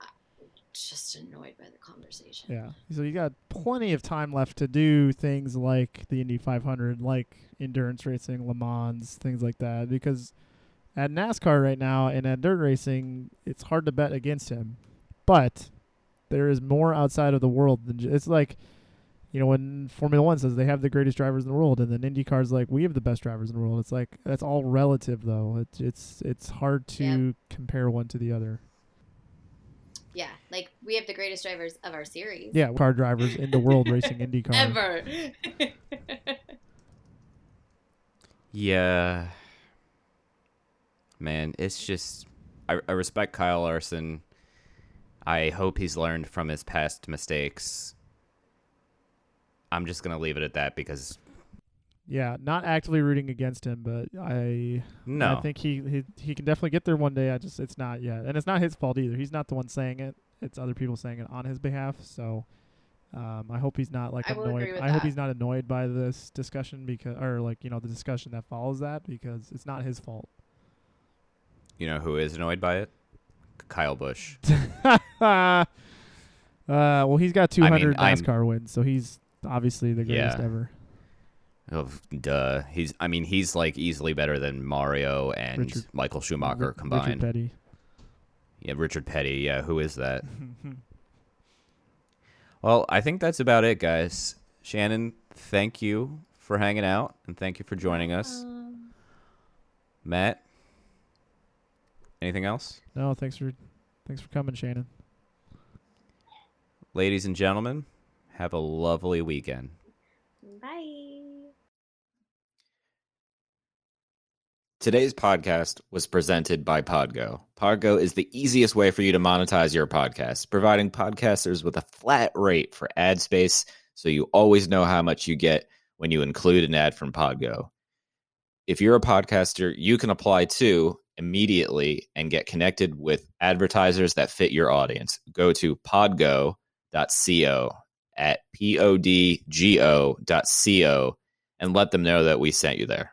I'm just annoyed by the conversation. Yeah. So you got plenty of time left to do things like the Indy 500, like endurance racing, Le Mans, things like that. Because at NASCAR right now and at dirt racing, it's hard to bet against him. But there is more outside of the world than ju- it's like, you know, when Formula One says they have the greatest drivers in the world, and then IndyCar's like we have the best drivers in the world. It's like that's all relative, though. It's it's it's hard to Yep. compare one to the other. Yeah, like we have the greatest drivers of our series. Yeah, car drivers in the world racing IndyCar. Ever. Yeah. Man, it's just I, I respect Kyle Larson. I hope he's learned from his past mistakes. I'm just gonna leave it at that because Yeah, not actively rooting against him, but I no, I think he, he he can definitely get there one day. I just it's not yet, and it's not his fault either. He's not the one saying it. It's other people saying it on his behalf. So um, I hope he's not like I will annoyed. agree with I hope that. he's not annoyed by this discussion because, or like you know the discussion that follows that because it's not his fault. you know who is annoyed by it? Kyle Busch. uh, well, he's got 200 I'm- NASCAR wins, so he's obviously the greatest Yeah. ever. Oh, duh. He's I mean he's like easily better than Mario and Richard- Michael Schumacher combined. Richard Petty. Yeah, Richard Petty. Yeah, who is that? Well, I think that's about it, guys. Shannon, thank you for hanging out and thank you for joining us. Um, Matt, anything else? no, thanks for thanks for coming, Shannon. Ladies and gentlemen, have a lovely weekend. bye. Today's podcast was presented by Podgo. Podgo is the easiest way for you to monetize your podcast, providing podcasters with a flat rate for ad space so you always know how much you get when you include an ad from Podgo. If you're a podcaster, you can apply too immediately and get connected with advertisers that fit your audience. Go to podgo.co at podgo.co and let them know that we sent you there.